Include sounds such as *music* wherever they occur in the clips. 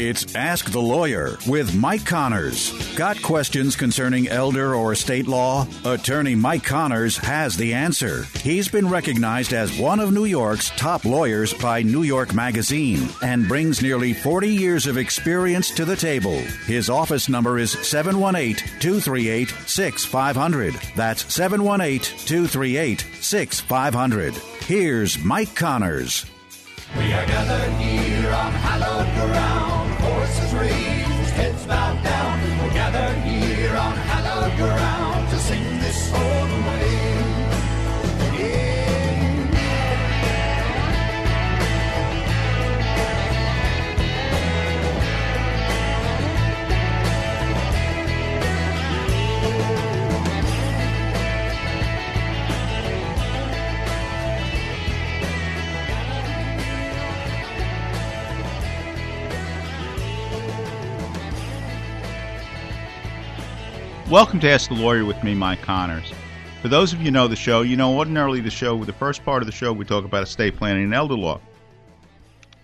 It's Ask the Lawyer with Mike Connors. Got questions concerning elder or estate law? Attorney Mike Connors has the answer. He's been recognized as one of New York's top lawyers by New York Magazine and brings nearly 40 years of experience to the table. His office number is 718 238 6500. That's 718 238 6500. Here's Mike Connors. We are gathered here on hallowed ground, hallowed ground Welcome to Ask the Lawyer with me, Mike Connors. For those of you know the show, you know ordinarily the show, the first part of the show, we talk about estate planning and elder law.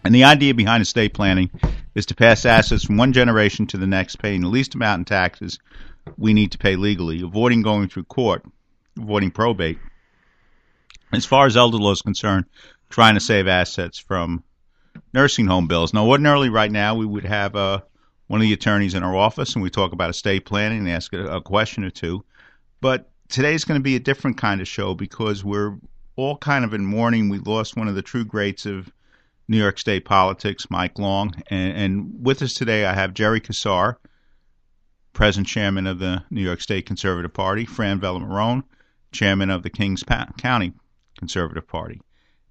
And the idea behind estate planning is to pass assets from one generation to the next, paying the least amount in taxes we need to pay legally, avoiding going through court, avoiding probate. As far as elder law is concerned, trying to save assets from nursing home bills. Now, ordinarily, right now, we would have a one of the attorneys in our office and we talk about estate planning and ask a, a question or two. But today's going to be a different kind of show because we're all kind of in mourning. We lost one of the true greats of New York State politics, Mike Long. And, and with us today, I have Jerry Kassar, present chairman of the New York State Conservative Party, Fran Vella-Marrone, chairman of the Kings pa- County Conservative Party.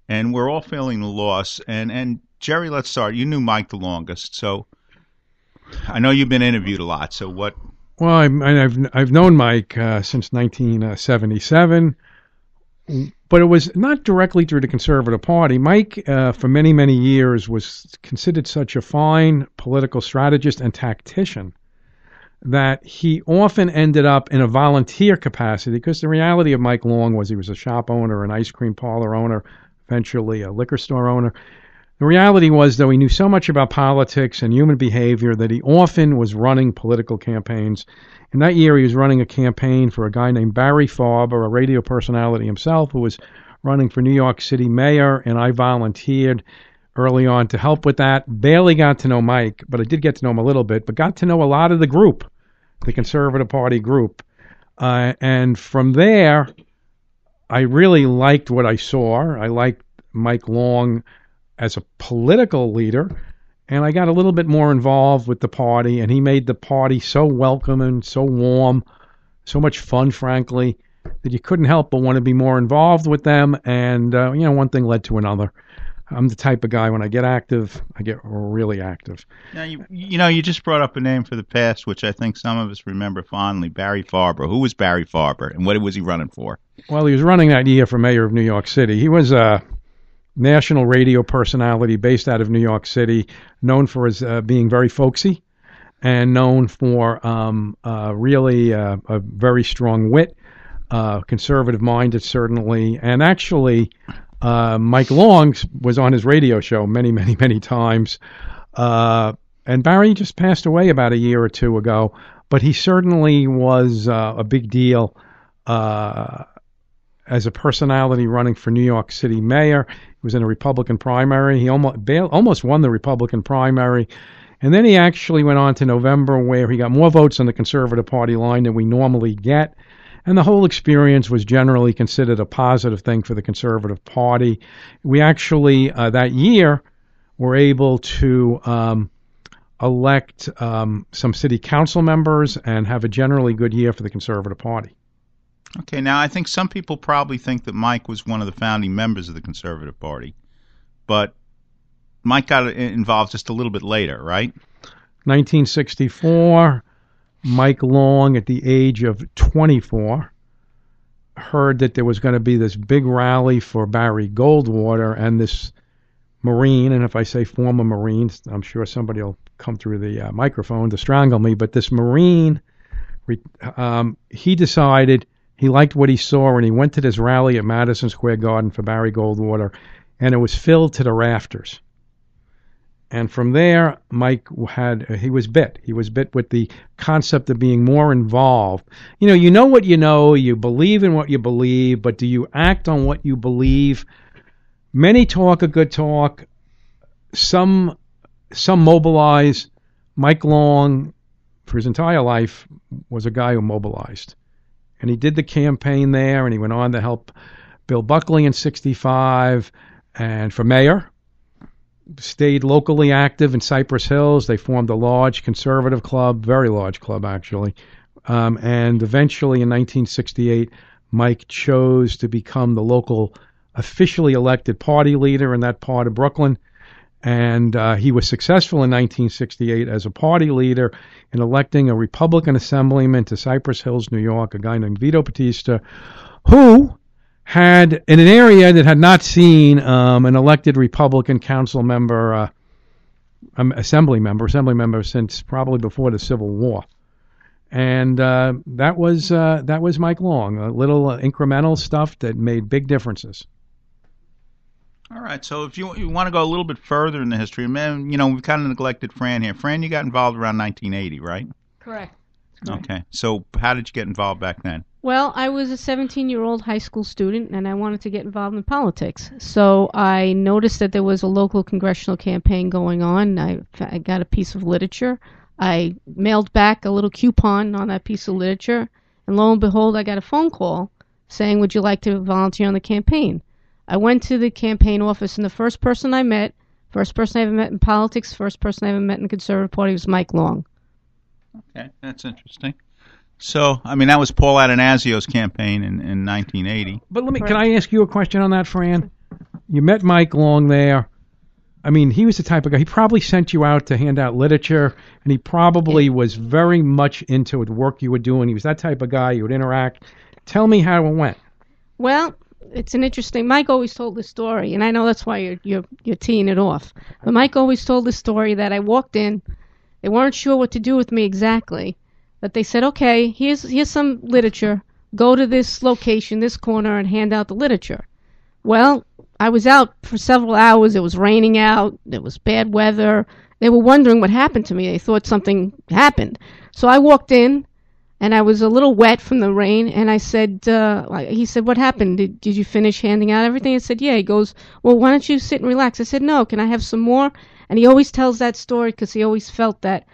And we're all feeling the loss. And, and Jerry, let's start. You knew Mike the longest. So I know you've been interviewed a lot. So what? Well, I'm, I've I've known Mike uh, since 1977, but it was not directly through the Conservative Party. Mike, uh, for many many years, was considered such a fine political strategist and tactician that he often ended up in a volunteer capacity. Because the reality of Mike Long was he was a shop owner, an ice cream parlor owner, eventually a liquor store owner. The reality was, though, he knew so much about politics and human behavior that he often was running political campaigns. And that year, he was running a campaign for a guy named Barry Farber, a radio personality himself, who was running for New York City mayor, and I volunteered early on to help with that. Barely got to know Mike, but I did get to know him a little bit, but got to know a lot of the group, the Conservative Party group. Uh, and from there, I really liked what I saw. I liked Mike Long as a political leader, and I got a little bit more involved with the party, and he made the party so welcoming, so warm, so much fun, frankly, that you couldn't help but want to be more involved with them. And uh, you know, one thing led to another. I'm the type of guy when I get active, I get really active. Now you you know you just brought up a name for the past, which I think some of us remember fondly. Barry Farber. Who was Barry Farber, and what was he running for? Well, he was running that year for mayor of New York City. He was a national radio personality based out of New York City, known for his uh, being very folksy and known for um, uh, really uh, a very strong wit, uh, conservative minded certainly, and actually. Uh, Mike Long was on his radio show many, many, *laughs* many times. Uh, and Barry just passed away about a year or two ago, but he certainly was a big deal as a personality running for New York City mayor. Was in a Republican primary. He almost almost won the Republican primary. And then he actually went on to November where he got more votes on the Conservative Party line than we normally get. And the whole experience was generally considered a positive thing for the Conservative Party. We actually, uh, that year, were able to um, elect um, some city council members and have a generally good year for the Conservative Party. Okay, now I think some people probably think that Mike was one of the founding members of the Conservative Party, but Mike got involved just a little bit later, right? 1964, Mike Long, at the age of 24, heard that there was going to be this big rally for Barry Goldwater and this Marine, and if I say former Marine, I'm sure somebody will come through the uh, microphone to strangle me, but this Marine, um, he decided he liked what he saw and he went to this rally at Madison Square Garden for Barry Goldwater, and it was filled to the rafters. And from there, Mike had uh, he was bit. He was bit with the concept of being more involved. You know, you know what you know, you believe in what you believe, but do you act on what you believe? Many talk a good talk. Some some mobilize. Mike Long, for his entire life, was a guy who mobilized, and he did the campaign there, and he went on to help Bill Buckley in '65 and for mayor. Stayed locally active in Cypress Hills. They formed a large conservative club, very large club actually, um, and eventually in 1968, Mike chose to become the local officially elected party leader in that part of Brooklyn. And uh, he was successful in 1968 as a party leader in electing a Republican assemblyman to Cypress Hills, New York, a guy named Vito Battista, who had, in an area that had not seen um, an elected Republican council member, uh, um, assembly member, assembly member since probably before the Civil War and uh, that was uh, that was Mike Long. A little uh, incremental stuff that made big differences. All right. So if you, you want to go a little bit further in the history, man, you know, we've kind of neglected Fran here. Fran, you got involved around 1980, right? Correct. Okay. So how did you get involved back then? Well, I was a 17 year old high school student and I wanted to get involved in politics. So I noticed that there was a local congressional campaign going on. I, I got a piece of literature. I mailed back a little coupon on that piece of literature. And lo and behold, I got a phone call saying, Would you like to volunteer on the campaign? I went to the campaign office, and the first person I met, first person I ever met in politics, first person I ever met in the Conservative Party was Mike Long. Okay, that's interesting. So, I mean, that was Paul Attanasio's campaign in, in 1980. But let me, can I ask you a question on that, Fran? You met Mike Long there. I mean, he was the type of guy. He probably sent you out to hand out literature, and he probably was very much into the work you were doing. He was that type of guy. You would interact. Tell me how it went. Well, it's an interesting. Mike always told the story, and I know that's why you're you're you're teeing it off. But Mike always told the story that I walked in, they weren't sure what to do with me exactly, but they said, okay, here's here's some literature. Go to this location, this corner, and hand out the literature. Well, I was out for several hours. It was raining out. It was bad weather. They were wondering what happened to me. They thought something happened. So I walked in and I was a little wet from the rain. And I said, uh, he said, what happened? Did, did you finish handing out everything? I said, yeah. He goes, well, why don't you sit and relax? I said, no. Can I have some more? And he always tells that story because he always felt that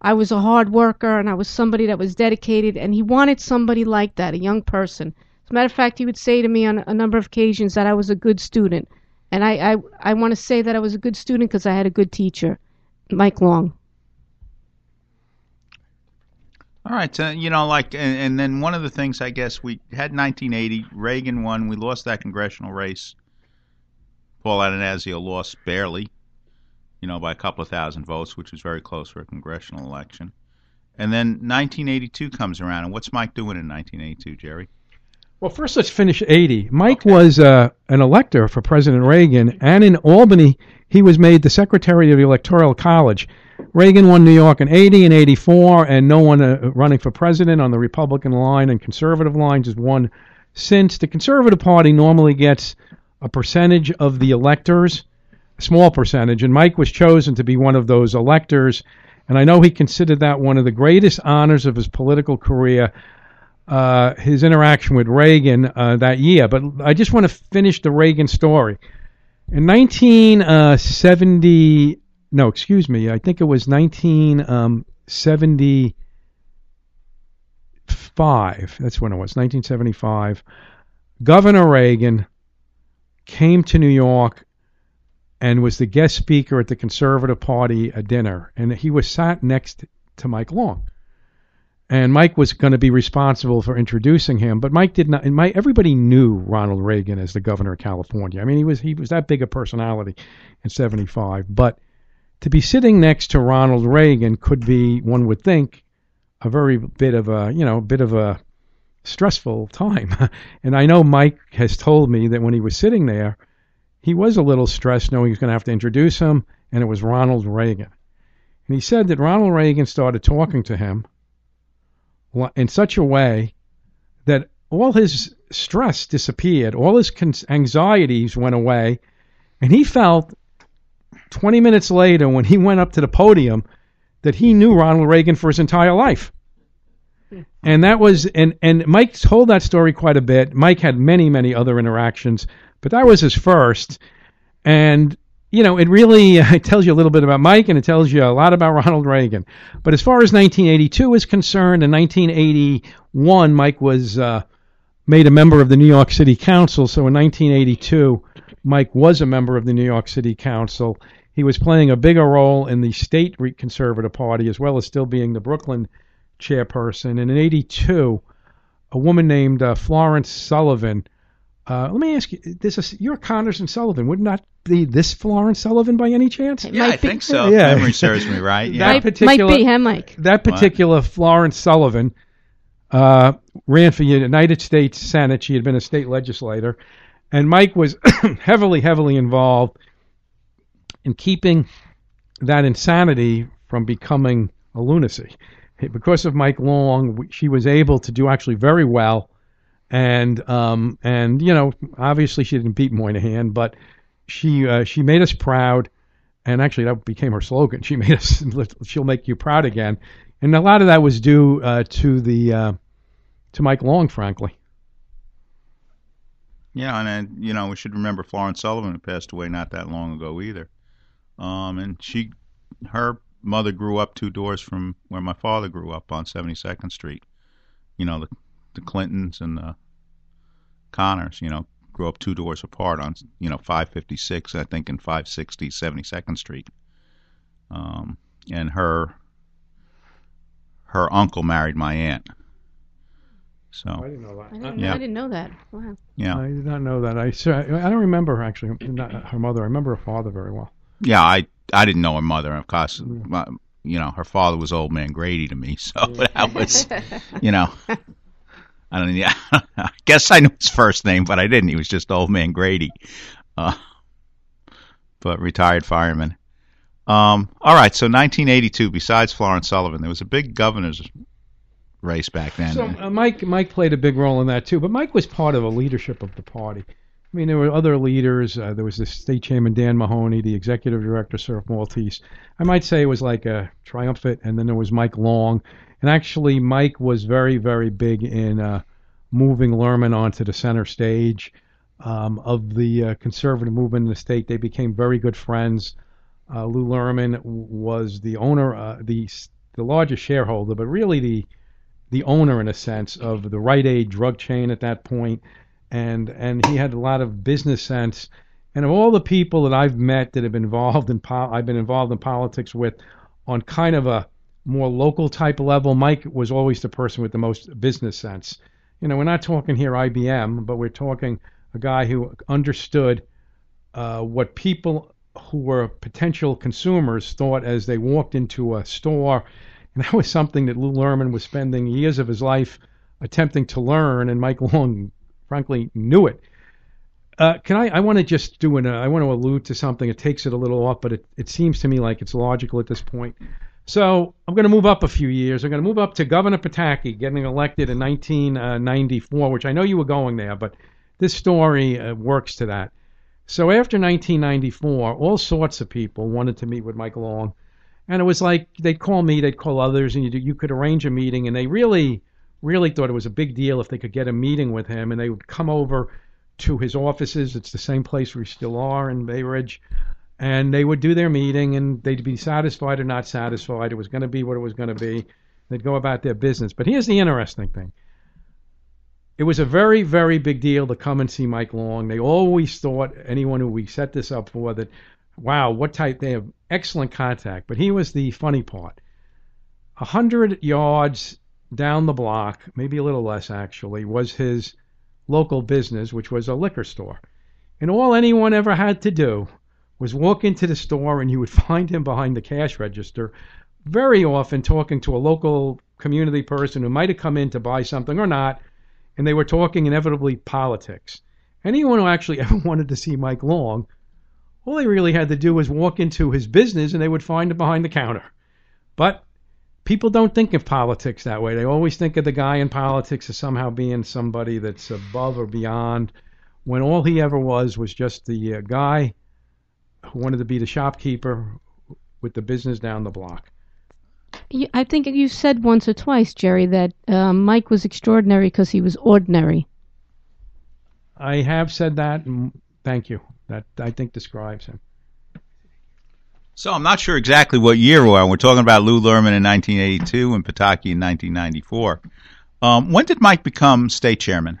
I was a hard worker and I was somebody that was dedicated, and he wanted somebody like that, a young person. As a matter of fact, he would say to me on a number of occasions that I was a good student. And I, I, I want to say that I was a good student because I had a good teacher, Mike Long. All right, uh, you know, like, and, and, then one of the things I guess we had 1980, Reagan won. We lost that congressional race. Paul Attanasio lost barely, you know, by a couple of thousand votes, which was very close for a congressional election. And then 1982 comes around, and what's Mike doing in 1982, Jerry? Well, first let's finish 80. Mike okay. was uh, an elector for President Reagan, and in Albany, he was made the secretary of the Electoral College. Reagan won New York in 80 and 84, and no one uh, running for president on the Republican line and conservative lines has won since. The Conservative Party normally gets a percentage of the electors, a small percentage, and Mike was chosen to be one of those electors. And I know he considered that one of the greatest honors of his political career, uh, his interaction with Reagan uh, that year. But I just want to finish the Reagan story. In 1970, no, excuse me. I think it was 1975. That's when it was, 1975. Governor Reagan came to New York and was the guest speaker at the Conservative Party uh, dinner, and he was sat next to Mike Long. And Mike was going to be responsible for introducing him, but Mike did not. And Mike, everybody knew Ronald Reagan as the governor of California. I mean, he was he was that big a personality in '75. But to be sitting next to Ronald Reagan could be, one would think, a very bit of a you know bit of a stressful time. *laughs* and I know Mike has told me that when he was sitting there, he was a little stressed knowing he was going to have to introduce him, and it was Ronald Reagan. And he said that Ronald Reagan started talking to him in such a way that all his stress disappeared, all his anxieties went away, and he felt 20 minutes later when he went up to the podium that he knew Ronald Reagan for his entire life. And that was and and Mike told that story quite a bit. Mike had many many other interactions, but that was his first. And you know, it really *laughs* it tells you a little bit about Mike and it tells you a lot about Ronald Reagan. But as far as 1982 is concerned, in 1981, Mike was uh, made a member of the New York City Council. So in 1982, Mike was a member of the New York City Council. He was playing a bigger role in the state conservative party as well as still being the Brooklyn chairperson. And in 82, a woman named uh, Florence Sullivan. Uh, let me ask you, this is, you're Connors and Sullivan. Would not be this Florence Sullivan by any chance? It yeah, I be. think so. Yeah. Memory serves me right. Yeah. That particular, might be, huh, Mike? That particular what? Florence Sullivan uh, ran for the United States Senate. She had been a state legislator. And Mike was *coughs* heavily, heavily involved in keeping that insanity from becoming a lunacy because of Mike Long, she was able to do actually very well. And um, and you know, obviously she didn't beat Moynihan, but she uh, she made us proud. And actually, that became her slogan. She *laughs* made us. She'll make you proud again. And a lot of that was due uh, to the uh, to Mike Long, frankly. Yeah, and you know we should remember Florence Sullivan who passed away not that long ago either. Um, and she, her mother grew up two doors from where my father grew up on 72nd Street. You know, the the Clintons and the Connors, you know, grew up two doors apart on, you know, 556, I think, and 560, 72nd Street. Um, and her her uncle married my aunt. So I didn't know that. I didn't, yeah. I didn't know that. Wow. Yeah. I did not know that. I I don't remember actually not her mother. I remember her father very well. Yeah, I I didn't know her mother. Of course, my, you know, her father was Old Man Grady to me, *laughs* so that was, *laughs* you know, I don't. Yeah, *laughs* I guess I knew his first name, but I didn't. He was just Old Man Grady, uh, but retired fireman. Um, all right, so 1982. Besides Florence Sullivan, there was a big governor's race back then. So uh, Mike Mike played a big role in that too, but Mike was part of the leadership of the party. I mean, there were other leaders. Uh, there was the state chairman Dan Mahoney, the executive director Serph Maltese. I might say it was like a triumphant, and then there was Mike Long. And actually, Mike was very, very big in uh, moving Lehrman onto the center stage um, of the uh, conservative movement in the state. They became very good friends. Uh, Lew Lehrman was the owner, uh, the the largest shareholder, but really the the owner in a sense of the Rite Aid drug chain at that point and and he had a lot of business sense. And of all the people that I've met that have been involved in po- I've been involved in politics with on kind of a more local type level, Mike was always the person with the most business sense. You know, we're not talking here IBM, but we're talking a guy who understood uh, what people who were potential consumers thought as they walked into a store. And that was something that Lew Lehrman was spending years of his life attempting to learn, and Mike Long frankly knew it. Uh, can I? I want to just do an. Uh, I want to allude to something. It takes it a little off, but it, it seems to me like it's logical at this point. So I'm going to move up a few years. I'm going to move up to Governor Pataki getting elected in 1994, which I know you were going there, but this story uh, works to that. So after 1994, all sorts of people wanted to meet with Mike Long, and it was like they'd call me, they'd call others, and you you could arrange a meeting, and they really really thought it was a big deal if they could get a meeting with him, and they would come over to his offices. It's the same place we still are in Bay Ridge. And they would do their meeting, and they'd be satisfied or not satisfied. It was going to be what it was going to be. They'd go about their business. But here's the interesting thing it was a very, very big deal to come and see Mike Long. They always thought, anyone who we set this up for, that wow, what type? They have excellent contact. But he was the funny part. A hundred yards down the block, maybe a little less actually, was his local business, which was a liquor store. And all anyone ever had to do was walk into the store and you would *laughs* find him behind the cash register, very often talking to a local community person who might have come in to buy something or not, and they were talking inevitably politics. Anyone who actually *laughs* ever wanted to see Mike Long, all they really had to do was walk into his business and they would find him behind the counter. But people don't think of politics that way. They always think of the guy in politics as somehow being somebody that's above or beyond, when all he ever was was just the uh, guy who wanted to be the shopkeeper with the business down the block. I think you said once or twice, Jerry, that um, Mike was extraordinary because he was ordinary. I have said that, thank you. That I think describes him. So I'm not sure exactly what year we're on. We're talking about Lew Lehrman in 1982 and Pataki in 1994. Um, when did Mike become state chairman?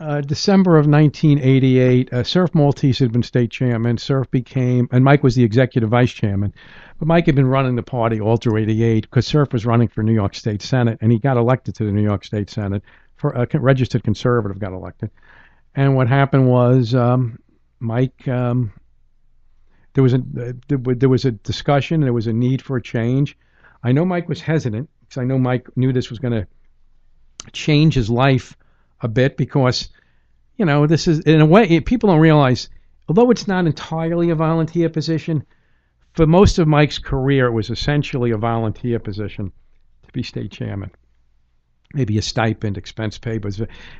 Uh, December of 1988, uh, Serph Maltese had been state chairman. Serph became, and Mike was the executive vice chairman. But Mike had been running the party all through 88 because Serph was running for New York State Senate, and he got elected to the New York State Senate. For a registered conservative, got elected. And what happened was um, Mike. Um, there was a there, was a discussion. There was a need for a change. I know Mike was hesitant because I know Mike knew this was going to change his life a bit because you know this is in a way people don't realize although it's not entirely a volunteer position for most of Mike's career it was essentially a volunteer position to be state chairman maybe a stipend expense paid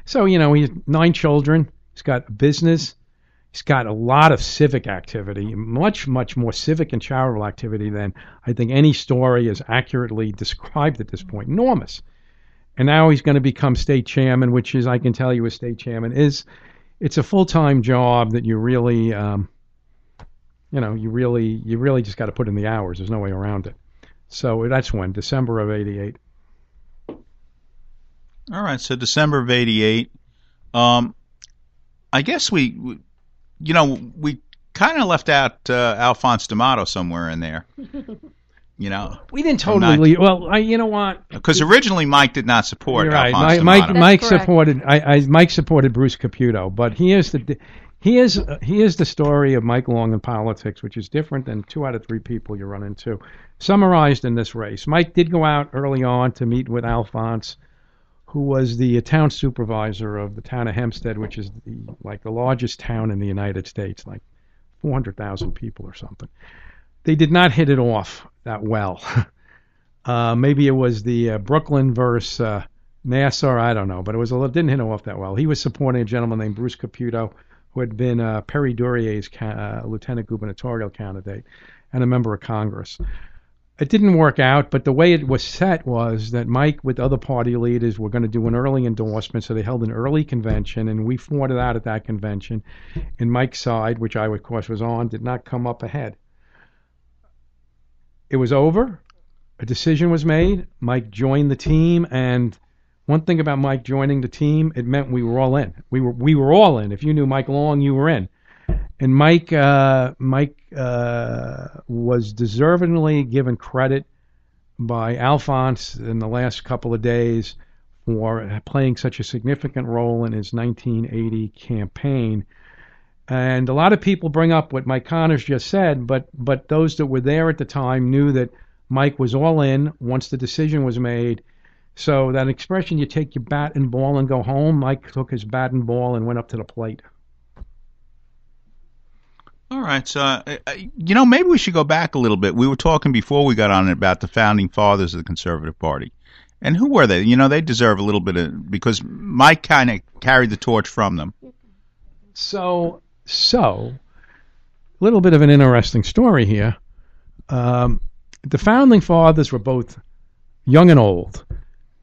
so you know he he's nine children he's got a business he's got a lot of civic activity much much more civic and charitable activity than I think any story is accurately described at this point enormous and now he's going to become state chairman, which is I can tell you, a state chairman is it's a full time job that you really, um, you know, you really you really just got to put in the hours. There's no way around it. So that's when December of '88. All right, so December of '88. Um, I guess we, we you know, we kind of left out uh, Alphonse D'Amato somewhere in there. You know, We didn't I'm not- totally. leave- well, I, you know what? because originally Mike did not support You're right. Alphonse Mike, D'Amato. Mike, Mike supported. I, I, Mike supported Bruce Caputo, but he is the he is uh, he is the story of Mike Long in politics, which is different than two out of three people you run into. Summarized in this race, Mike did go out early on to meet with Alphonse, who was the town supervisor of the town of Hempstead, which is the, like the largest town in the United States, like 400,000 people or something. They did not hit it off that well. *laughs* Uh, maybe it was the uh, Brooklyn versus uh, Nassau. I don't know, but it was a little, didn't hit him off that well. He was supporting a gentleman named Bruce Caputo, who had been uh, Perry Duryea's ca- uh, lieutenant gubernatorial candidate and a member of Congress. It didn't work out, but the way it was set was that Mike, with other party leaders, were going to do an early endorsement. So they held an early convention, and we fought it out at that convention. And Mike's side, which I, of course, was on, did not come up ahead. It was over a decision was made. Mike joined the team, and one thing about Mike joining the team, it meant we were all in. We were we were all in. If you knew Mike Long, you were in. And Mike uh, Mike uh, was deservedly given credit by Alphonse in the last couple of days for playing such a significant role in his 1980 campaign. And a lot of people bring up what Mike Connors just said, but but those that were there at the time knew that Mike was all in once the decision was made. So that expression, you take your bat and ball and go home, Mike took his bat and ball and went up to the plate. All right, so uh, uh, you know maybe we should go back a little bit. We were talking before we got on about the founding fathers of the Conservative Party, and who were they? You know, they deserve a little bit of because Mike kind of carried the torch from them. So, so, a little bit of an interesting story here. Um, the founding fathers were both young and old.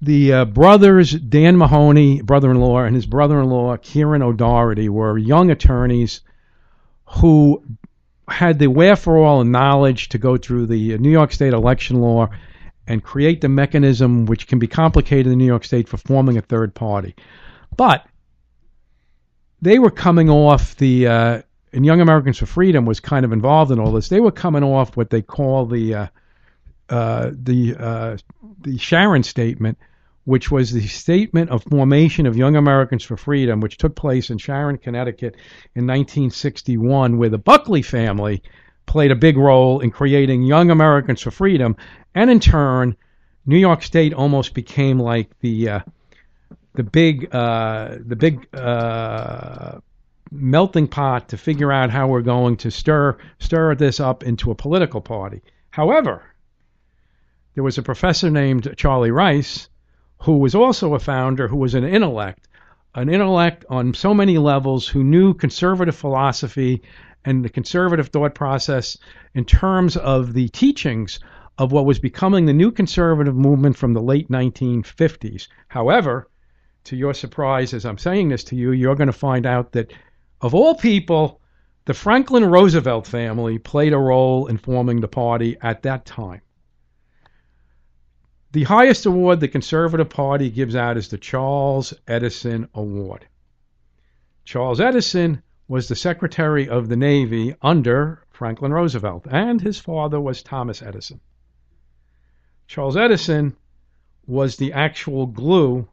The uh, brothers, Dan Mahoney, brother-in-law, and his brother-in-law, Kieran O'Doherty, were young attorneys who had the wherewithal and knowledge to go through the New York State election law and create the mechanism which can be complicated in New York State for forming a third party. But they were coming off the uh, and Young Americans for Freedom was kind of involved in all this. They were coming off what they call the uh, uh, the uh, the Sharon Statement, which was the statement of formation of Young Americans for Freedom, which took place in Sharon, Connecticut, in 1961, where the Buckley family played a big role in creating Young Americans for Freedom, and in turn, New York State almost became like the uh, the big uh, the big uh, melting pot to figure out how we're going to stir stir this up into a political party. However, there was a professor named Charlie Rice who was also a founder who was an intellect, an intellect on so many levels who knew conservative philosophy and the conservative thought process in terms of the teachings of what was becoming the new conservative movement from the late 1950s. However, to your surprise, as I'm saying this to you, you're going to find out that of all people, the Franklin Roosevelt family played a role in forming the party at that time. The highest award the Conservative Party gives out is the Charles Edison Award. Charles Edison was the Secretary of the Navy under Franklin Roosevelt, and his father was Thomas Edison. Charles Edison was the actual glue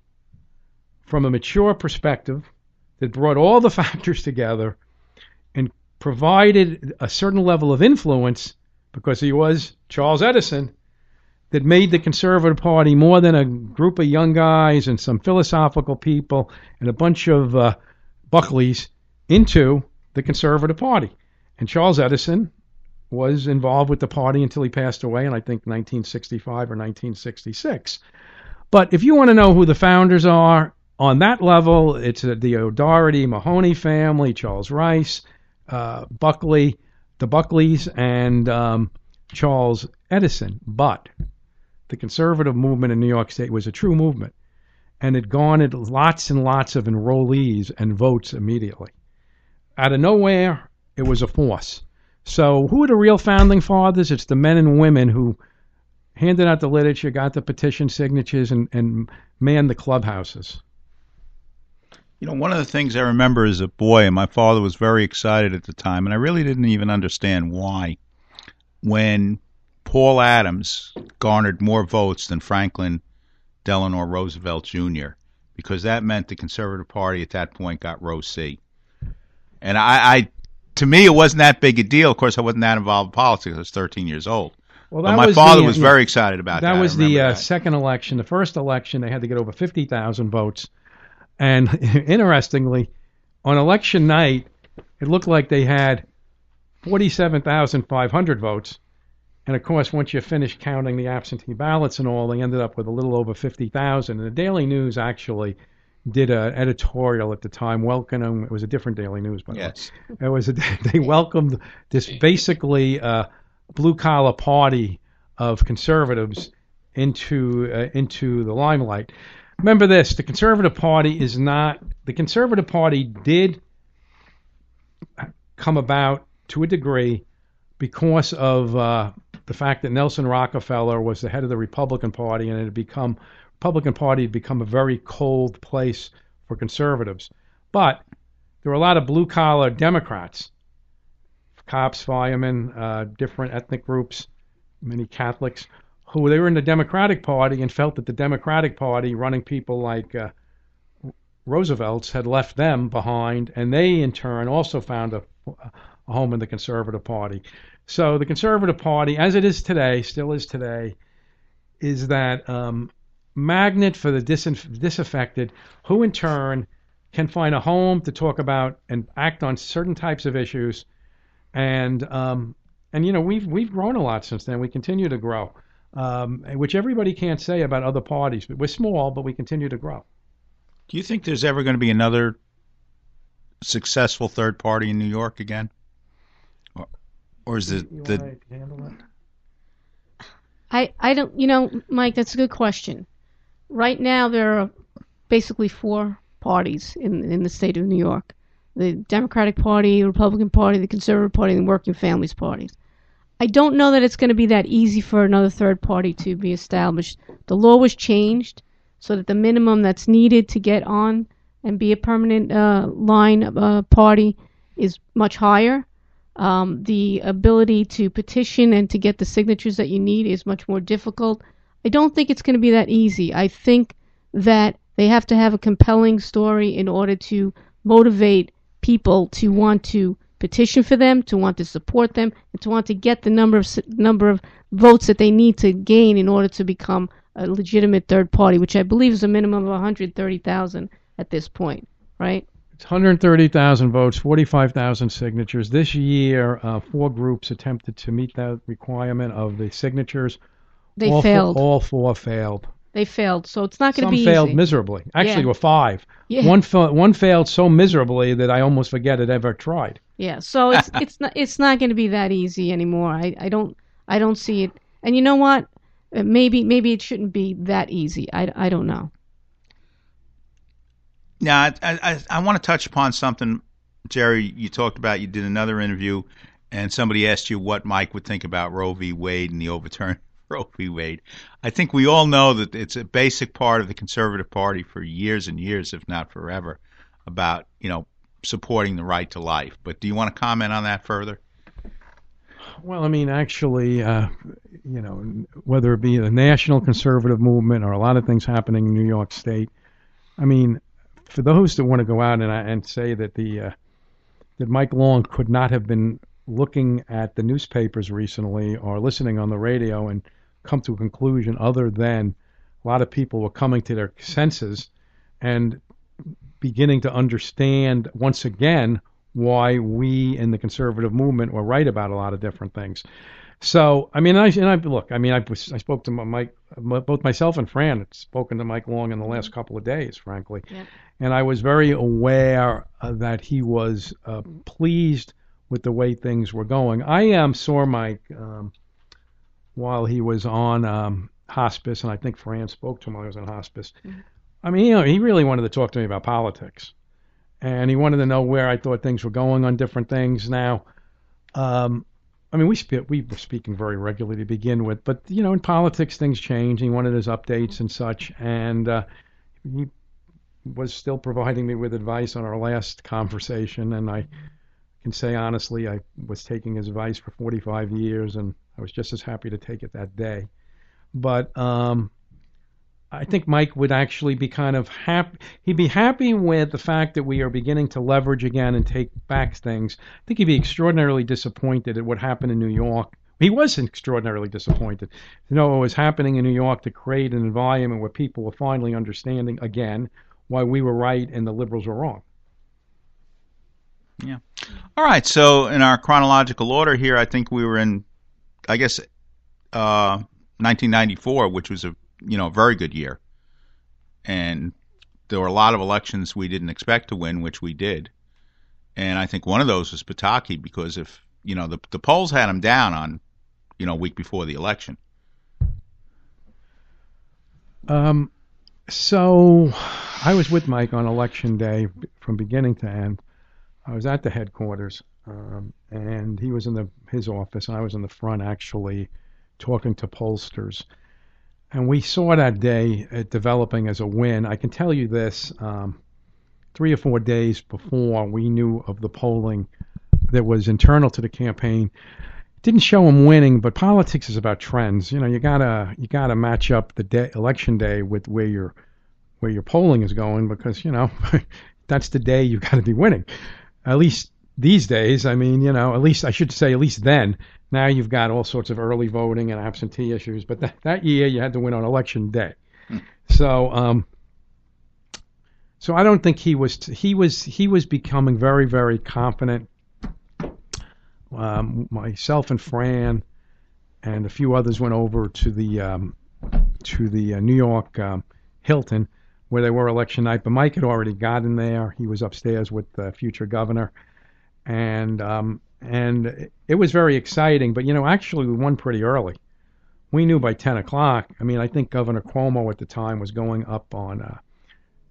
from a mature perspective that brought all the *laughs* factors together and provided a certain level of influence because he was Charles Edison that made the Conservative Party more than a group of young guys and some philosophical people and a bunch of uh, Buckleys into the Conservative Party. And Charles Edison was involved with the party until he passed away in, I think, 1965 or 1966. But if you want to know who the founders are, on that level, it's the O'Doherty Mahoney family, Charles Rice, uh, Buckley, the Buckleys, and um, Charles Edison. But the conservative movement in New York State was a true movement, and it garnered lots and lots of enrollees and votes immediately. Out of nowhere, it was a force. So, who are the real founding fathers? It's the men and women who handed out the literature, got the petition signatures, and, and manned the clubhouses. You know, one of the things I remember as a boy, and my father was very excited at the time, and I really didn't even understand why, when Paul Adams garnered more votes than Franklin Delano Roosevelt Jr., because that meant the Conservative Party at that point got row C. And I, I to me, it wasn't that big a deal. Of course, I wasn't that involved in politics. I was 13 years old. Well, but my father was very excited about that. That was the uh, that. second election. The first election, they had to get over 50,000 votes. And *laughs* interestingly, on election night, it looked like they had 47,500 votes. And of course, once you finish counting the absentee ballots and all, they ended up with a little over 50,000. And the Daily News actually did an editorial at the time welcoming. It was a different Daily News, by the Yes. way. It was a, *laughs* they welcomed this basically uh, blue collar party of conservatives into uh, into the limelight. Remember this: the Conservative Party is not the Conservative Party did come about to a degree because of uh, the fact that Nelson Rockefeller was the head of the Republican Party and it had become Republican Party had become a very cold place for conservatives. But there were a lot of blue collar Democrats, cops, firemen, uh, different ethnic groups, many Catholics, who they were in the Democratic Party and felt that the Democratic Party, running people like uh, Roosevelt's, had left them behind, and they in turn also found a, a home in the Conservative Party. So the Conservative Party, as it is today, still is today, is that um, magnet for the disinf- disaffected, who in turn can find a home to talk about and act on certain types of issues, and um, and you know we've we've grown a lot since then. We continue to grow, um, which everybody can't say about other parties. But we're small, but we continue to grow. Do you think there's ever going to be another successful third party in New York again? Or, or is it the I, I don't, you know, Mike, that's a good question. Right now, there are basically four parties in in the state of New York: the Democratic Party, the Republican Party, the Conservative Party, and the Working Families Party. I don't know that it's going to be that easy for another third party to be established. The law was changed so that the minimum that's needed to get on and be a permanent uh, line of uh, party is much higher. Um, the ability to petition and to get the signatures that you need is much more difficult. I don't think it's going to be that easy. I think that they have to have a compelling story in order to motivate people to want to petition for them, to want to support them, and to want to get the number of number of votes that they need to gain in order to become a legitimate third party, which I believe is a minimum of 130,000 at this point, right? It's 130,000 votes, 45,000 signatures. This year, uh, four groups attempted to meet that requirement of the signatures. They all failed. Four, all four failed. They failed, so it's not going to be. Some failed easy. miserably. Actually, Yeah. there were five. Yeah. One fa- one failed so miserably that I almost forget it ever tried. Yeah, so it's *laughs* it's not it's not going to be that easy anymore. I, I don't I don't see it. And you know what? Uh, Maybe maybe it shouldn't be that easy. I, I don't know. Now, I, I, I want to touch upon something, Jerry. You talked about you did another interview, and somebody asked you what Mike would think about Roe v. Wade and the overturn of *laughs* Roe v. Wade. I think we all know that it's a basic part of the Conservative Party for years and years, if not forever, about you know supporting the right to life. But do you want to comment on that further? Well, I mean, actually, uh, you know, whether it be the national conservative movement or a lot of things happening in New York State, I mean, for those that want to go out and, and say that the uh, that Mike Long could not have been looking at the newspapers recently or listening on the radio and come to a conclusion other than a lot of people were coming to their senses and beginning to understand once again why we in the conservative movement were right about a lot of different things. So, I mean, I and I look. I mean, I I spoke to Mike, both myself and Fran had spoken to Mike Long in the last couple of days, frankly, and I was very aware uh, that he was uh, pleased with the way things were going. I um, saw Mike um, while he was on um, hospice, and I think Fran spoke to him while he was on hospice. I mean, you know, he really wanted to talk to me about politics, and he wanted to know where I thought things were going on different things. Now, um, I mean, we we were speaking very regularly to begin with, but you know, in politics things change. And he wanted his updates and such, and uh, he was still providing me with advice on our last conversation, and I can say honestly, I was taking his advice for 45 years, and I was just as happy to take it that day. But um, I think Mike would actually be kind of happy. He'd be happy with the fact that we are beginning to leverage again and take back things. I think he'd be extraordinarily disappointed at what happened in New York. He was extraordinarily disappointed. You know what was happening in New York to create an environment where people were finally understanding again why we were right and the liberals were wrong. Yeah. All right. So in our chronological order here, I think we were in, I guess, uh, 1994, which was a you know very good year, and there were a lot of elections we didn't expect to win, which we did, and I think one of those was Pataki because if you know the the polls had him down on, you know, a week before the election. Um, so I was with Mike on election day from beginning to end. I was at the headquarters, um, and he was in the his office, and I was in the front actually talking to pollsters. And we saw that day it developing as a win. I can tell you this: um, three or four days before we knew of the polling that was internal to the campaign, didn't show him winning. But politics is about trends. You know, you gotta you gotta match up the day, election day with where your where your polling is going because you know *laughs* that's the day you got to be winning. At least these days, I mean, you know, at least I should say, at least then. Now you've got all sorts of early voting and absentee issues, but that, that year you had to win on election day. So, um, so I don't think he was he was he was becoming very very confident. Um, myself and Fran and a few others went over to the um, to the uh, New York um, Hilton where they were election night. But Mike had already gotten there. He was upstairs with the future governor, and um, and it was very exciting. But you know, actually, we won pretty early. We knew by 10 o'clock. I mean, I think Governor Cuomo at the time was going up on uh,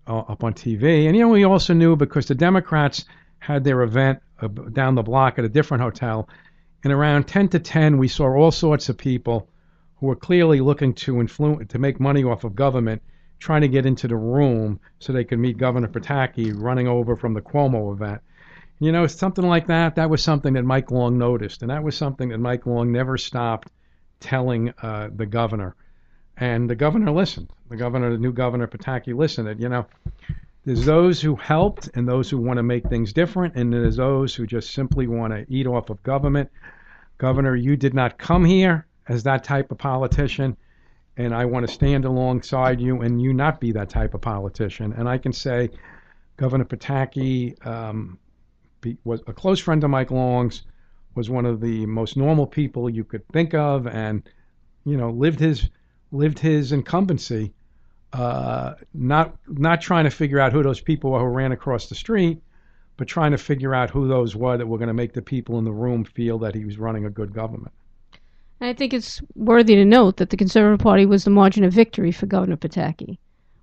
uh, up on TV, and you know, we also knew because the Democrats had their event uh, down the block at a different hotel. And around 10 to 10, we saw all sorts of people who were clearly looking to influence to make money off of government trying to get into the room so they could meet Governor Pataki running over from the Cuomo event. You know, something like that. That was something that Mike Long noticed, and that was something that Mike Long never stopped telling uh, the governor. And the governor listened. The governor, the new governor Pataki, listened. You know, there's those who helped and those who want to make things different, and there's those who just simply want to eat off of government. Governor, you did not come here as that type of politician, and I want to stand alongside you and you not be that type of politician. And I can say, Governor Pataki um, was a close friend of Mike Long's, was one of the most normal people you could think of, and you know lived his lived his incumbency, uh, not not trying to figure out who those people were who ran across the street, but trying to figure out who those were that were going to make the people in the room feel that he was running a good government. I think it's worthy to note that the Conservative Party was the margin of victory for Governor Pataki.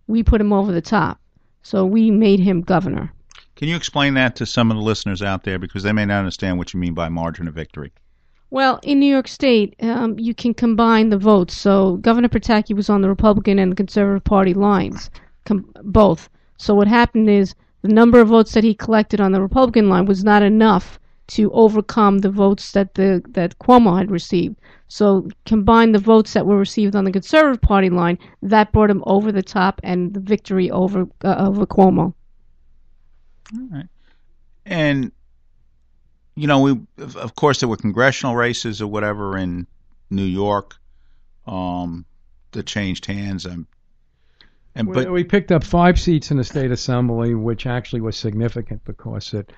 We put him over the top, so we made him governor. Can you explain that to some of the listeners out there because they may not understand what you mean by margin of victory? Well, in New York State, um, you can combine the votes. So Governor Pataki was on the Republican and the Conservative Party lines, com- both. So what happened is the number of votes that he collected on the Republican line was not enough to overcome the votes that the that Cuomo had received. So combine the votes that were received on the Conservative Party line, that brought him over the top and the victory over uh, over Cuomo. Right. And you know, we of course there were congressional races or whatever in New York um, that changed hands. And, and but we picked up five seats in the state assembly, which actually was significant because it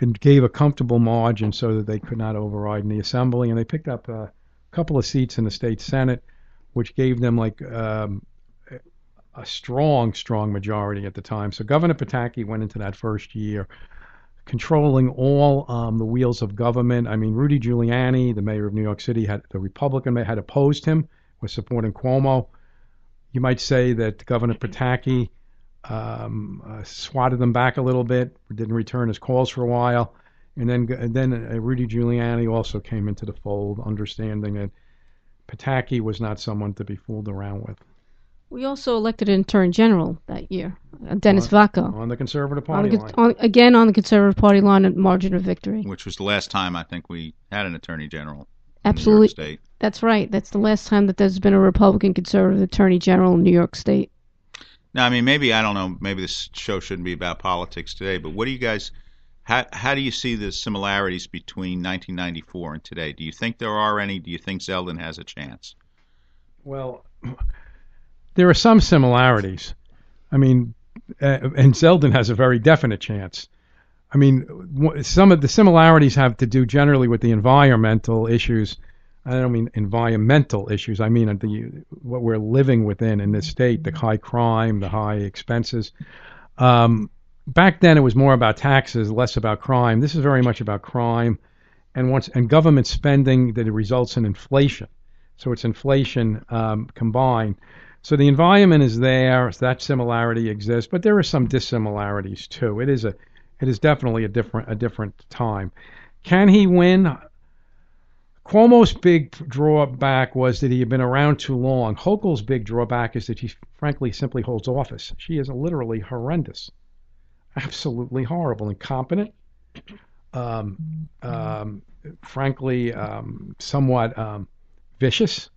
it gave a comfortable margin so that they could not override in the assembly, and they picked up a couple of seats in the state senate, which gave them like um, a strong, strong majority at the time. So Governor Pataki went into that first year controlling all um, the wheels of government. I mean, Rudy Giuliani, the mayor of New York City, had the Republican mayor had opposed him, was supporting Cuomo. You might say that Governor Pataki um, uh, swatted them back a little bit, didn't return his calls for a while, and then and then uh, Rudy Giuliani also came into the fold, understanding that Pataki was not someone to be fooled around with. We also elected an attorney general that year, uh, Dennis Vacco. On the Conservative On Party the, line. on, again on the Conservative Party line at margin of victory. which was the last time I think we had an attorney general. in New York Absolutely. State. That's right. That's the last time that there's been a Republican conservative attorney general in New York State. Now, I mean, maybe I don't know. Maybe this show shouldn't be about politics today, but what do you guys? How how do you see the similarities between 1994 and today? Do you think there are any? Do you think Zeldin has a chance? Well, there are some similarities. I mean, uh, and Zeldin has a very definite chance. I mean, some of the similarities have to do generally with the environmental issues. I don't mean environmental issues. I mean the what we're living within in this state, the high crime, the high expenses. Um, back then, it was more about taxes, less about crime. This is very much about crime, and once and government spending that results in inflation. So it's inflation um, combined. So the environment is there. That similarity exists, but there are some dissimilarities too. It is a, it is definitely a different a different time. Can he win? Cuomo's big drawback was that he had been around too long. Hochul's big drawback is that he, frankly, simply holds office. She is literally horrendous, absolutely horrible, incompetent, um, um, frankly, um, somewhat um, vicious,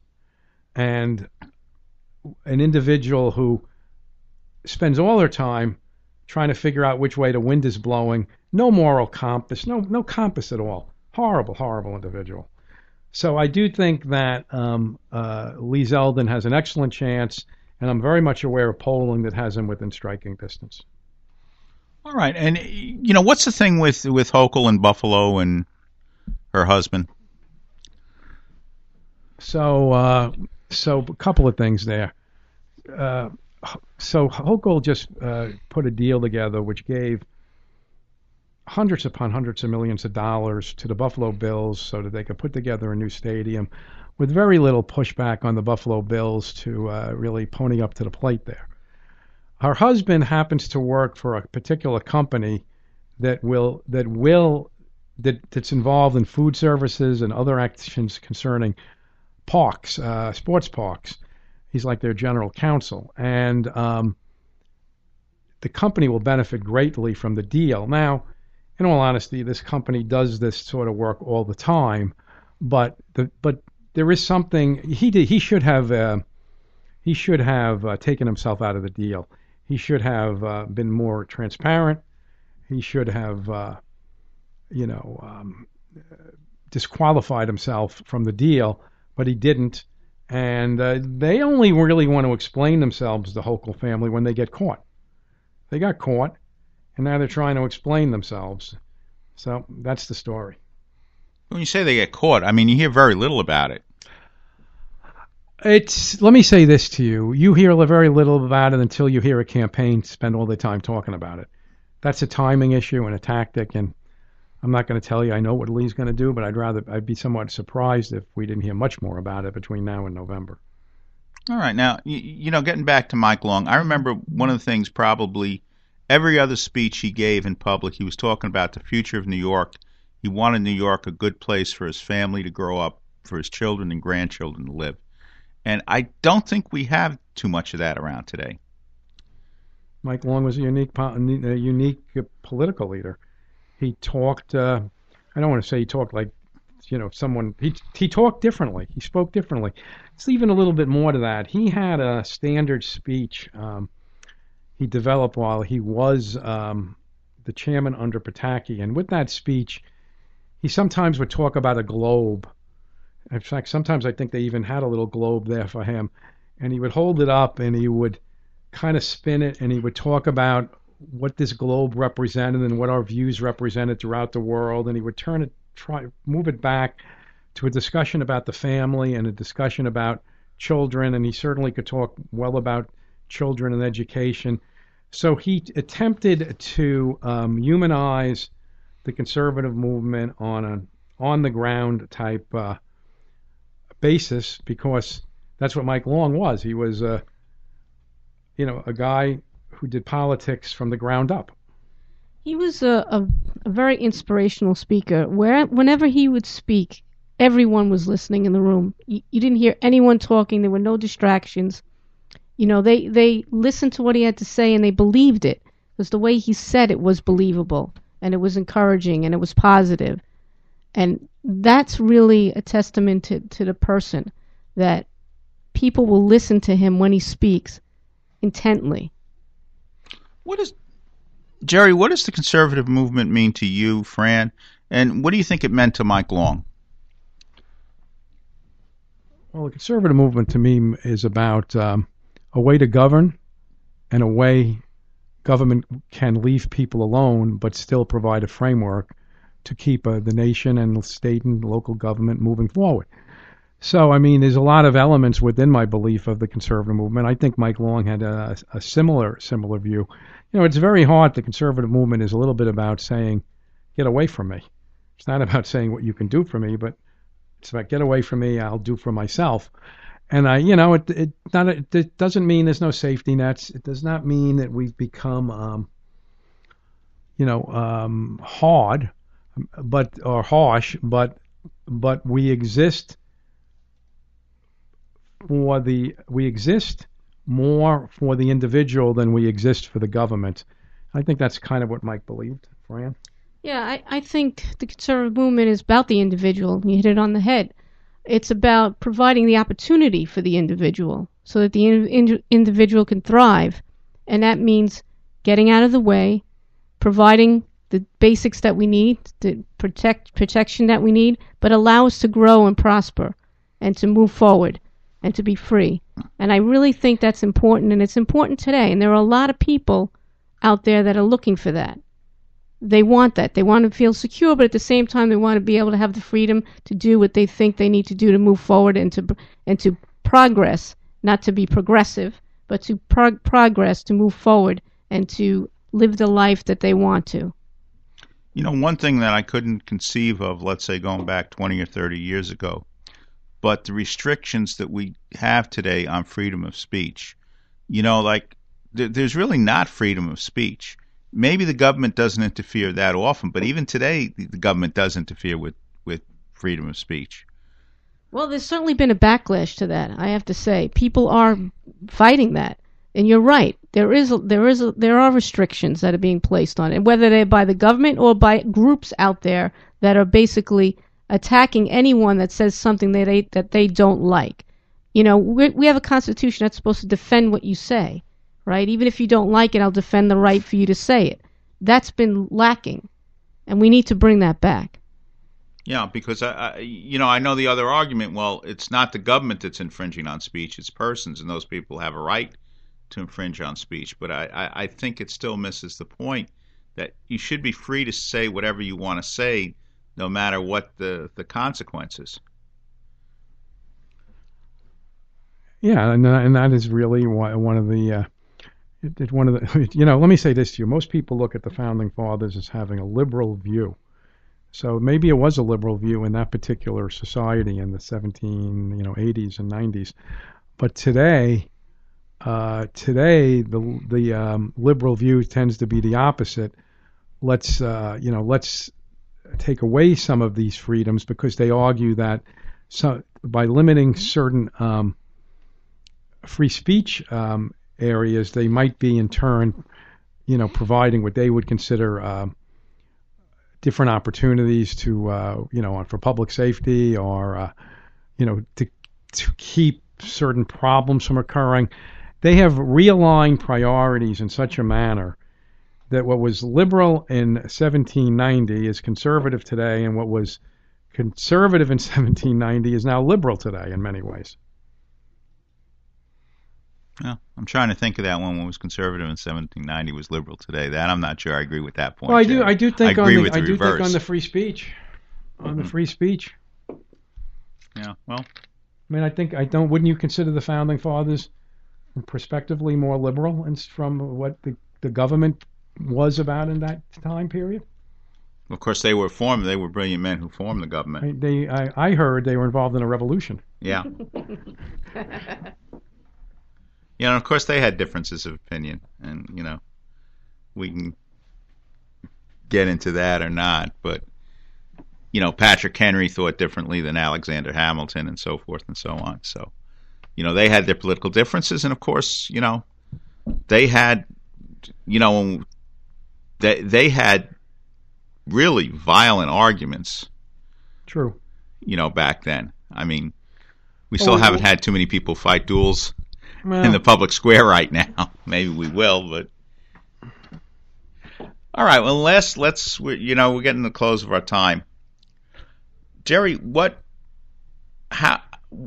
and an individual who spends all her time trying to figure out which way the wind is blowing. No moral compass, no no compass at all. Horrible, horrible individual. So I do think that um, uh, Lee Zeldin has an excellent chance, and I'm very much aware of polling that has him within striking distance. All right, and you know what's the thing with with Hochul and Buffalo and her husband? So, uh, so a couple of things there. Uh, so Hochul just uh, put a deal together which gave hundreds upon hundreds of millions of dollars to the Buffalo Bills so that they could put together a new stadium with very little pushback on the Buffalo Bills to uh, really pony up to the plate there. Her husband happens to work for a particular company that will that will that that's involved in food services and other actions concerning parks, uh, sports parks. He's like their general counsel, and um, the company will benefit greatly from the deal. Now, in all honesty, this company does this sort of work all the time. But the but there is something he did. He should have uh, he should have uh, taken himself out of the deal. He should have uh, been more transparent. He should have, uh, you know, um, disqualified himself from the deal, but he didn't. And uh, they only really want to explain themselves, the Hochul family, when they get caught. They got caught, and now they're trying to explain themselves. So that's the story. When you say they get caught, I mean you hear very little about it. It's let me say this to you: you hear very little about it until you hear a campaign spend all the time talking about it. That's a timing issue and a tactic, and I'm not going to tell you I know what Lee's going to do, but I'd rather I'd be somewhat surprised if we didn't hear much more about it between now and November. All right, now you, you know, getting back to Mike Long, I remember one of the things probably every other speech he gave in public, he was talking about the future of New York. He wanted New York a good place for his family to grow up, for his children and grandchildren to live. And I don't think we have too much of that around today. Mike Long was a unique, a unique political leader. He talked. Uh, I don't want to say he talked like, you know, someone. He he talked differently. He spoke differently. It's even a little bit more to that. He had a standard speech um, he developed while he was um, the chairman under Pataki, and with that speech, he sometimes would talk about a globe in fact, sometimes I think they even had a little globe there for him. And he would hold it up and he would kind of spin it and he would talk about what this globe represented and what our views represented throughout the world. And he would turn it, try, move it back to a discussion about the family and a discussion about children. And he certainly could talk well about children and education. So he attempted to um, humanize the conservative movement on an on the ground type uh, basis because that's what Mike Long was. He was a, you know, a guy who did politics from the ground up. He was a, a, a very inspirational speaker. Where whenever he would speak, everyone was listening in the room. You, you didn't hear anyone talking. There were no distractions. You know, they they listened to what he had to say and they believed it because the way he said it was believable and it was encouraging and it was positive. And that's really a testament to, to the person that people will listen to him when he speaks intently. What is Jerry? What does the conservative movement mean to you, Fran? And what do you think it meant to Mike Long? Well, the conservative movement to me is about um, a way to govern and a way government can leave people alone but still provide a framework to keep uh, the nation and state and local government moving forward. So, I mean, there's a lot of elements within my belief of the conservative movement. I think Mike Long had a, a similar similar view. You know, it's very hard. The conservative movement is a little bit about saying, "Get away from me." It's not about saying what you can do for me, but it's about get away from me. I'll do for myself. And I, you know, it it not it doesn't mean there's no safety nets. It does not mean that we've become, um, you know, um, hard but or harsh, but but we exist for the we exist more for the individual than we exist for the government. I think that's kind of what Mike believed, Fran. Yeah, I, I think the conservative movement is about the individual. You hit it on the head. It's about providing the opportunity for the individual so that the in, in, individual can thrive. And that means getting out of the way, providing the basics that we need, the protect protection that we need, but allow us to grow and prosper and to move forward and to be free. And I really think that's important and it's important today. And there are a lot of people out there that are looking for that. They want that. They want to feel secure, but at the same time they want to be able to have the freedom to do what they think they need to do to move forward and to and to progress, not to be progressive, but to prog- progress, to move forward and to live the life that they want to. You know, one thing that I couldn't conceive of, let's say going back 20 or 30 years ago, but the restrictions that we have today on freedom of speech. You know, like th- there's really not freedom of speech. Maybe the government doesn't interfere that often, but even today, the government does interfere with, with freedom of speech. Well, there's certainly been a backlash to that, I have to say. People are fighting that. And you're right. There is a, there is a, there are restrictions that are being placed on it, whether they're by the government or by groups out there that are basically attacking anyone that says something that they that they don't like. You know, we we have a constitution that's supposed to defend what you say, right? Even if you don't like it, I'll defend the right for you to say it. That's been lacking, and we need to bring that back. Yeah, because I, I, you know, I know the other argument. Well, it's not the government that's infringing on speech; it's persons, and those people have a right to infringe on speech. But I, I, I think it still misses the point that you should be free to say whatever you want to say, no matter what the the consequences. Yeah, and and that is really one of the uh, it, it, one of the *laughs* you know. Let me say this to you: most people look at the founding fathers as having a liberal view. So maybe it was a liberal view in that particular society in the 17, you know, 80s and 90s. But today, uh, today the the um, liberal view tends to be the opposite. Let's uh, you know, let's take away some of these freedoms because they argue that so, by limiting certain um, free speech um, areas, they might be in turn, you know, providing what they would consider uh, different opportunities to, uh, you know, for public safety or, uh, you know, to to keep certain problems from occurring. They have realigned priorities in such a manner that what was liberal in 1790 is conservative today, and what was conservative in *laughs* 1790 is now liberal today in many ways. Yeah, I'm trying to think of that one when was conservative in 1790 was liberal today. That I'm not sure I agree with that point. Well, I do. I do think I agree on the, the I do reverse. think on the free speech, on the mm-hmm. free speech. yeah, well, I mean, I think I don't. Wouldn't you consider the founding fathers prospectively more liberal and from what the the government was about in that time period? of course they were formed. They were brilliant men who formed the government. I, they, I, I heard they were involved in a revolution. Yeah. *laughs* you know, of course they had differences of opinion, and you know, we can get into that or not, but you know, Patrick Henry thought differently than Alexander Hamilton, and so forth and so on. So, you know, they had their political differences, and of course, you know, they had, you know, they they had really violent arguments True. you know, back then. I mean, we oh, still Oh, haven't well- had too many people fight duels Well, in the public square right now. *laughs* Maybe we will, but all right. Well, let's let's you know we're getting the close of our time. Jerry, what how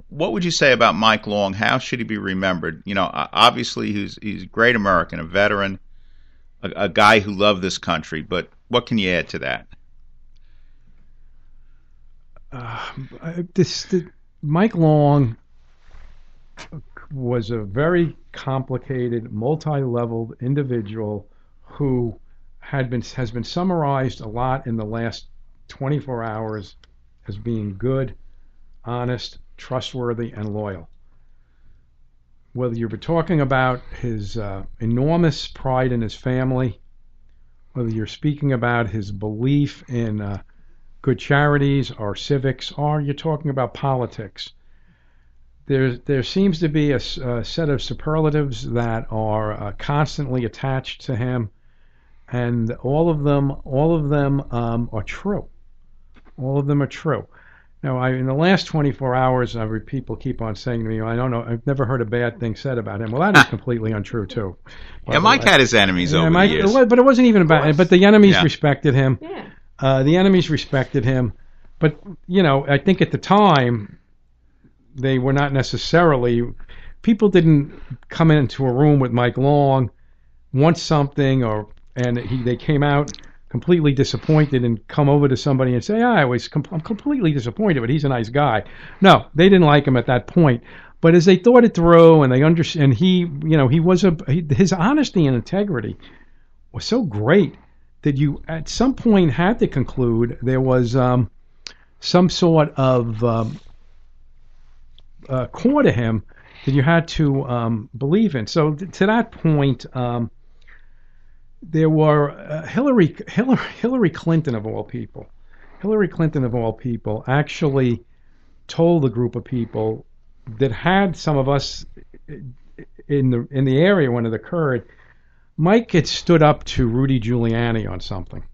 what would you say about Mike Long? How should he be remembered? You know, obviously he's he's a great American, a veteran, a, a guy who loved this country. But what can you add to that? Uh, this Mike Long was a very complicated, multi-leveled individual who had been has been summarized a lot in the last 24 hours as being good, honest, trustworthy, and loyal. Whether you were talking about his uh, enormous pride in his family, whether you're speaking about his belief in uh, good charities or civics, or you're talking about politics. There, there seems to be a set of superlatives that are uh, constantly attached to him, and all of them, all of them um, are true. All of them are true. Now, I, in the last 24 hours, I've people keep on saying to me, "I don't know, I've never heard a bad thing said about him." Well, that is completely untrue too. Yeah, Mike had his enemies Yeah, over Mike- the years. but it wasn't even about. But the enemies Yeah. respected him. Yeah. Uh, the enemies respected him, but you know, I think at the time they were not necessarily. People didn't come into a room with Mike Long, want something, or and he they came out completely disappointed and come over to somebody and say, "Ah, "I was com- I'm completely disappointed, but he's a nice guy." No, they didn't like him at that point. But as they thought it through and they understand, and he, you know, he was a he, his honesty and integrity was so great that you at some point had to conclude there was um, some sort of um, uh, core to him that you had to um, believe in. So th- to that point, um, there were uh, Hillary, Hillary Hillary Clinton of all people. Hillary Clinton of all people actually told a group of people that had some of us in the in the area when it occurred, Mike had stood up to Rudy Giuliani on something.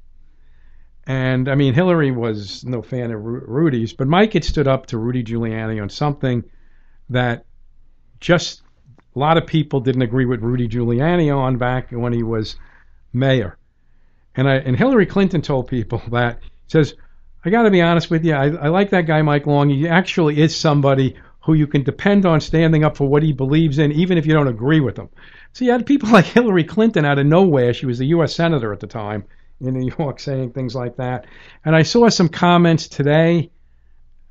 And I mean, Hillary was no fan of Ru- Rudy's, but Mike had stood up to Rudy Giuliani on something that just a lot of people didn't agree with Rudy Giuliani on back when he was mayor. And I and Hillary Clinton told people *laughs* that says, I got to be honest with you, I, I like that guy Mike Long. He actually is somebody who you can depend on standing up for what he believes in, even if you don't agree with him. So you had people *laughs* like Hillary Clinton out of nowhere. She was the U.S. senator at the time in New York saying things like that. And I saw some comments today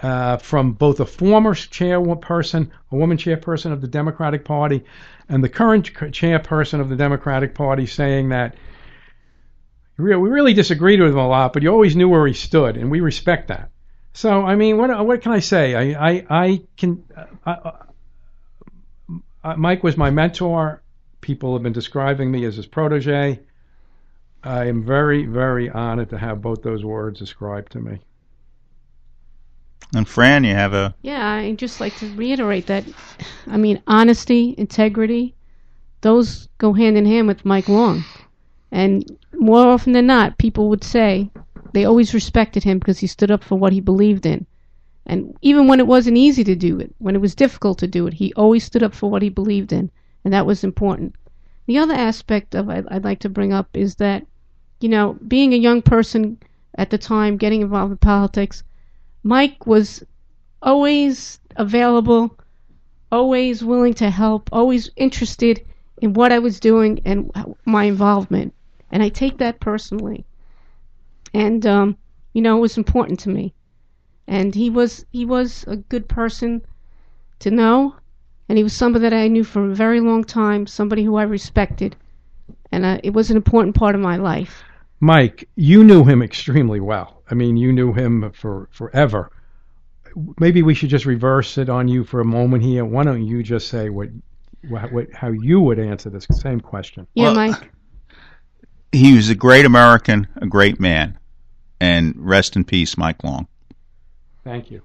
uh, from both a former chairperson, a woman chairperson of the Democratic Party, and the current chairperson of the Democratic Party saying that we really disagreed with him a lot, but you always knew where he stood, and we respect that. So, I mean, what what can I say? I I, I can. Uh, uh, Mike was my mentor. People have been describing me as his protege. I am very, very honored to have both those words ascribed to me. And Fran, you have a Yeah, I just like to reiterate that. I mean, honesty, integrity, those go hand in hand with Mike Long. And more often than not, people would say they always respected him because he stood up for what he believed in. And even when it wasn't easy to do it, when it was difficult to do it, he always stood up for what he believed in. And that was important. The other aspect of I'd, I'd like to bring up is that, you know, being a young person at the time, getting involved in politics, Mike was always available, always willing to help, always interested in what I was doing and my involvement. And I take that personally. And um, you know, it was important to me. And he was he was a good person to know, and he was somebody that I knew for a very long time, somebody who I respected, and uh, it was an important part of my life. Mike, you knew him extremely well. I mean, you knew him for forever. Maybe we should just reverse it on you for a moment here. Why don't you just say what, what, what how you would answer this same question? Yeah, Well, Mike. he was a great American, a great man, and rest in peace, Mike Long. Thank you.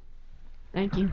Thank you.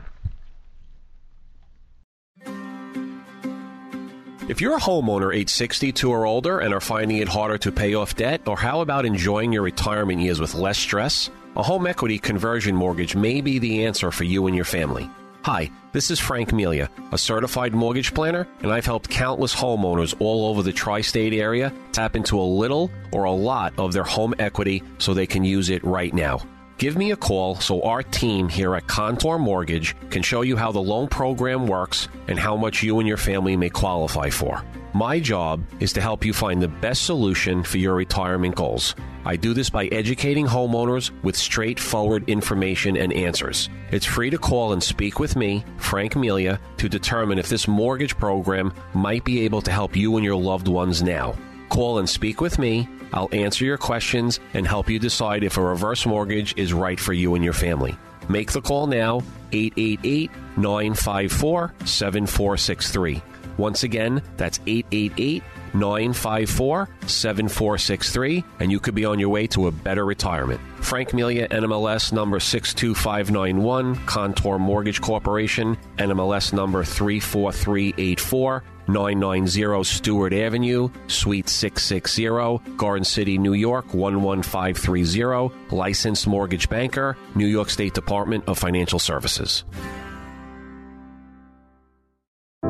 If you're a homeowner age 62 or older and are finding it harder to pay off debt, or how about enjoying your retirement years with less stress? A home equity conversion mortgage may be the answer for you and your family. Hi, this is Frank Melia, a certified mortgage planner, and I've helped countless homeowners all over the tri state area tap into a little or a lot of their home equity so they can use it right now. Give me a call so our team here at Contour Mortgage can show you how the loan program works and how much you and your family may qualify for. My job is to help you find the best solution for your retirement goals. I do this by educating homeowners with straightforward information and answers. It's free to call and speak with me, Frank Melia, to determine if this mortgage program might be able to help you and your loved ones now. Call and speak with me. I'll answer your questions and help you decide if a reverse mortgage is right for you and your family. Make the call now, 888 954 7463. Once again, that's 888 954 7463, and you could be on your way to a better retirement. Frank Melia, NMLS number 62591, Contour Mortgage Corporation, NMLS number 34384. 990 Stewart Avenue, Suite 660, Garden City, New York 11530, licensed mortgage banker, New York State Department of Financial Services.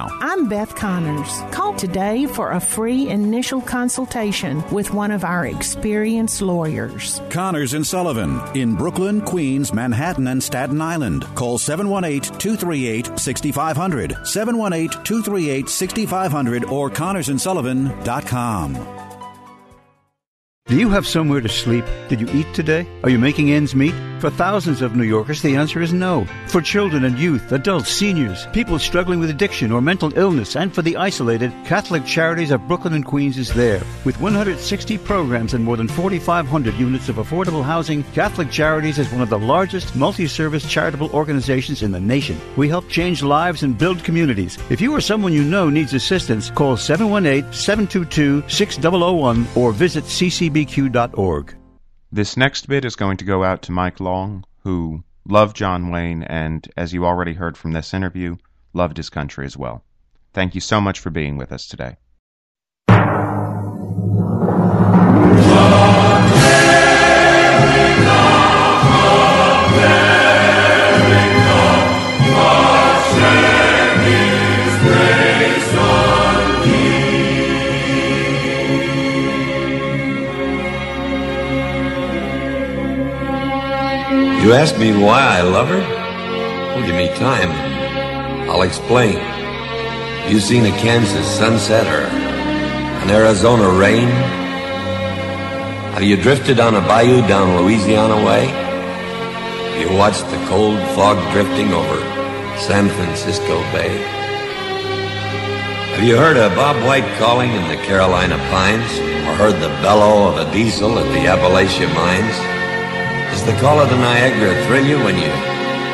I'm Beth Connors. Call today for a free initial consultation with one of our experienced lawyers. Connors and Sullivan in Brooklyn, Queens, Manhattan, and Staten Island. Call 718-238-6500, 718-238-6500 or connorsandsullivan.com. Do you have somewhere to sleep? Did you eat today? Are you making ends meet? For thousands of New Yorkers, the answer is no. For children and youth, adults, seniors, people struggling with addiction or mental illness, and for the isolated, Catholic Charities of Brooklyn and Queens is there. With 160 programs and more than 4,500 units of affordable housing, Catholic Charities is one of the largest multi-service charitable organizations in the nation. We help change lives and build communities. If you or someone you know needs assistance, call 718-722-6001 or visit ccbq.org. This next bit is going to go out to Mike Long, who loved John Wayne and, as you already heard from this interview, loved his country as well. Thank you so much for being with us today. You ask me why I love her? Well, give me time. I'll explain. You've seen a Kansas sunset or an Arizona rain? Have you drifted on a bayou down Louisiana way? You watched the cold fog drifting over San Francisco Bay? Have you heard a Bob White calling in the Carolina pines? Or heard the bellow of a diesel at the Appalachia mines? The call of the Niagara thrill you when you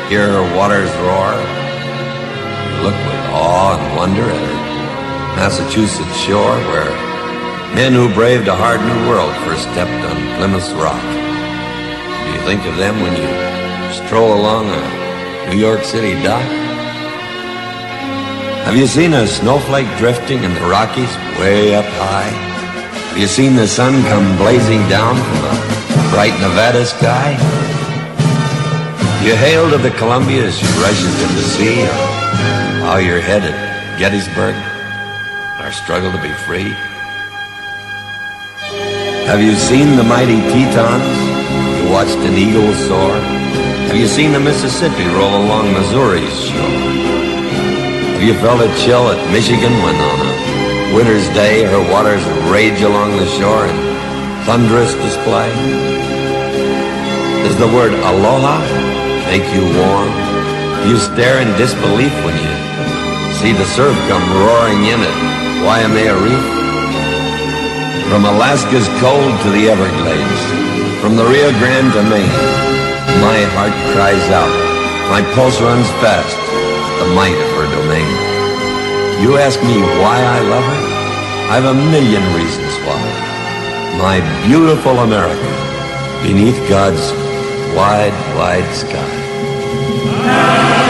hear her waters roar? You look with awe and wonder at her Massachusetts shore where men who braved a hard new world first stepped on Plymouth's rock. Do you think of them when you stroll along a New York City dock? Have you seen a snowflake drifting in the Rockies way up high? Have you seen the sun come blazing down from a bright Nevada sky? You hail to the Columbia as you rushes in the sea, how you're headed, Gettysburg, our struggle to be free? Have you seen the mighty Tetons? You watched an eagle soar? Have you seen the Mississippi roll along Missouri's shore? Have you felt a chill at Michigan when on a winter's day her waters rage along the shore in thunderous display? Does the word aloha make you warm? You stare in disbelief when you see the surf come roaring in at Waimea Reef? From Alaska's cold to the Everglades, from the Rio Grande to Maine, my heart cries out, my pulse runs fast the might of her domain. You ask me why I love her? I've a million reasons why. My beautiful America, beneath God's wide, wide sky.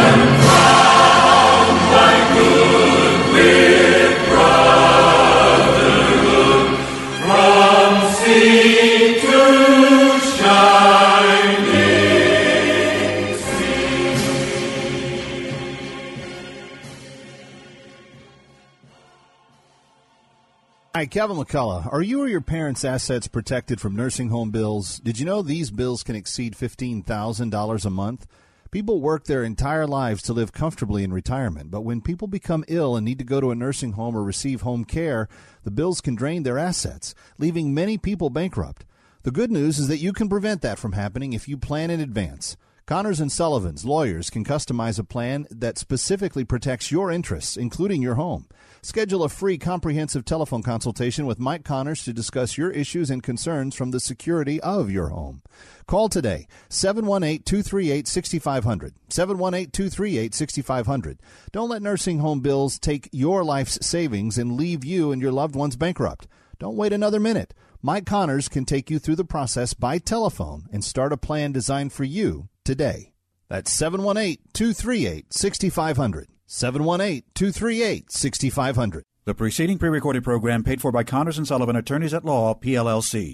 Hi, Kevin McCullough. Are you or your parents' assets protected from nursing home bills? Did you know these bills can exceed $15,000 a month? People work their entire lives to live comfortably in retirement, but when people become ill and need to go to a nursing home or receive home care, the bills can drain their assets, leaving many people bankrupt. The good news is that you can prevent that from happening if you plan in advance. Connors and Sullivan's lawyers can customize a plan that specifically protects your interests, including your home. Schedule a free comprehensive telephone consultation with Mike Connors to discuss your issues and concerns from the security of your home. Call today 718-238-6500. 718-238-6500. Don't let nursing home bills take your life's savings and leave you and your loved ones bankrupt. Don't wait another minute. Mike Connors can take you through the process by telephone and start a plan designed for you today. That's 718 238 6500. 718 238 6500. The preceding pre-recorded program paid for by Connors and Sullivan Attorneys at Law, PLLC.